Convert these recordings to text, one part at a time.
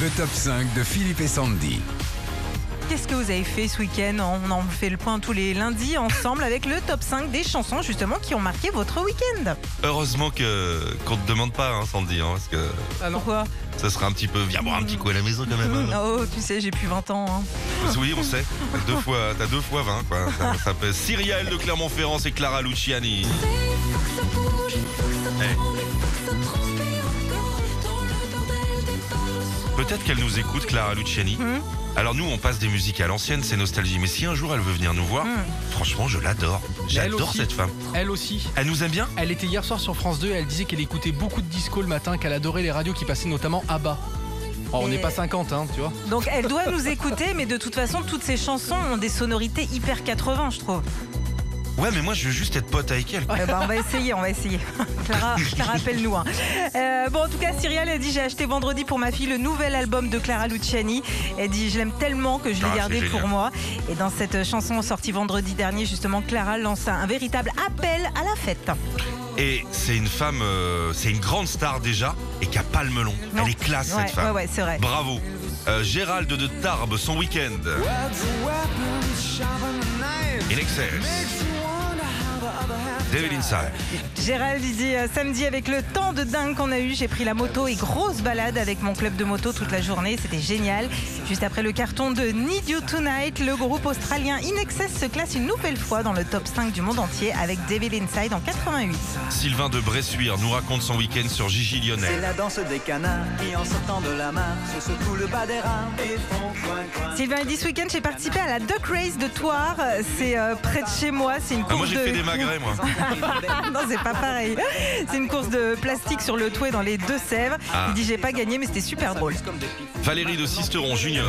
Le top 5 de Philippe et Sandy. Qu'est-ce que vous avez fait ce week-end? On en fait le point tous les lundis ensemble avec le top 5 des chansons justement qui ont marqué votre week-end. Heureusement que qu'on te demande pas, hein, Sandy, hein, parce que Pourquoi? Ça serait un petit peu. Viens boire un petit coup à la maison quand même. hein. Oh, tu sais, j'ai plus 20 ans. hein. Oui, on sait. T'as deux fois, t'as deux fois 20, quoi. Ça, ça peut... Cyrielle de Clermont-Ferrand, c'est Clara Luciani. Peut-être qu'elle nous écoute, Clara Luciani. Hmm. Alors nous, on passe des musiques à l'ancienne, c'est nostalgie. Mais si un jour elle veut venir nous voir, Hmm. franchement, je l'adore. J'adore cette femme. Elle aussi. Elle nous aime bien? Elle était hier soir sur France 2 et elle disait qu'elle écoutait beaucoup de disco le matin, qu'elle adorait les radios qui passaient notamment ABBA. Oh, on n'est pas 50, hein, tu vois. Donc elle doit nous écouter, mais de toute façon, toutes ces chansons ont des sonorités hyper 80, je trouve. Ouais, mais moi, je veux juste être pote avec elle. Eh ben, on va essayer, on va essayer. Clara, Clara appelle-nous. hein. Euh, bon, en tout cas, Cyrielle a dit j'ai acheté vendredi pour ma fille le nouvel album de Clara Luciani. Elle dit je l'aime tellement que je l'ai Ah, gardé c'est pour génial. moi. Et dans cette chanson sortie vendredi dernier, justement, Clara lance un véritable appel à la fête. Et c'est une femme, euh, c'est une grande star déjà, et qui a pas le melon. Non. Elle est classe, Ouais, cette femme. ouais, ouais, c'est vrai. Bravo. Euh, Gérald de Tarbes, son week-end. In excess. David Inside. Gérald il dit samedi avec le temps de dingue qu'on a eu, j'ai pris la moto et grosse balade avec mon club de moto toute la journée, c'était génial. Juste après le carton de Need You Tonight, le groupe australien In Excess se classe une nouvelle fois dans le top 5 du monde entier avec David Inside en 88. Sylvain de Bressuire nous raconte son week-end sur Gigi C'est Lionel. la danse des canards qui en sortant de la mare se secouent le bas des reins et font coin coin. Sylvain il dit ce week-end j'ai participé à la Duck Race de Thouars, c'est euh, près de chez moi, c'est une Ah, course moi, j'ai de... fait des magrets, moi. non, c'est pas pareil. C'est une course de plastique sur le toit dans les Deux-Sèvres. Ah. Il dit j'ai pas gagné mais c'était super drôle. Valérie de Sisteron Junior.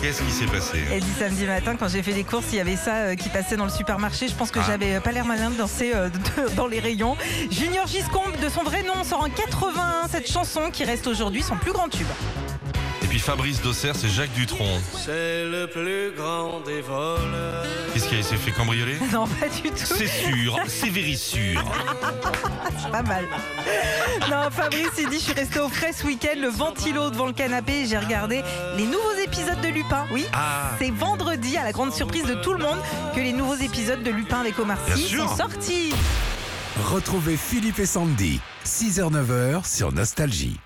Qu'est-ce qui s'est passé Elle dit samedi matin, quand j'ai fait les courses, il y avait ça euh, qui passait dans le supermarché. Je pense que Ah. j'avais euh, pas l'air malin de danser euh, de- dans les rayons. Junior Giscombe, de son vrai nom, sort en 81 cette chanson qui reste aujourd'hui son plus grand tube. Et puis Fabrice Dosser, c'est Jacques Dutronc. C'est le plus grand des voleurs. Qu'est-ce qui s'est fait cambrioler Non, pas du tout. C'est sûr, c'est very sûr. C'est pas mal. Non, Fabrice, il dit Je suis resté au frais ce week-end, le ventilo devant le canapé. et J'ai regardé les nouveaux épisodes de Lupin. Oui, Ah. c'est vendredi, à la grande surprise de tout le monde, que les nouveaux épisodes de Lupin avec Omar Sy sont sortis. Retrouvez Philippe et Sandy. 6h-9h sur Nostalgie.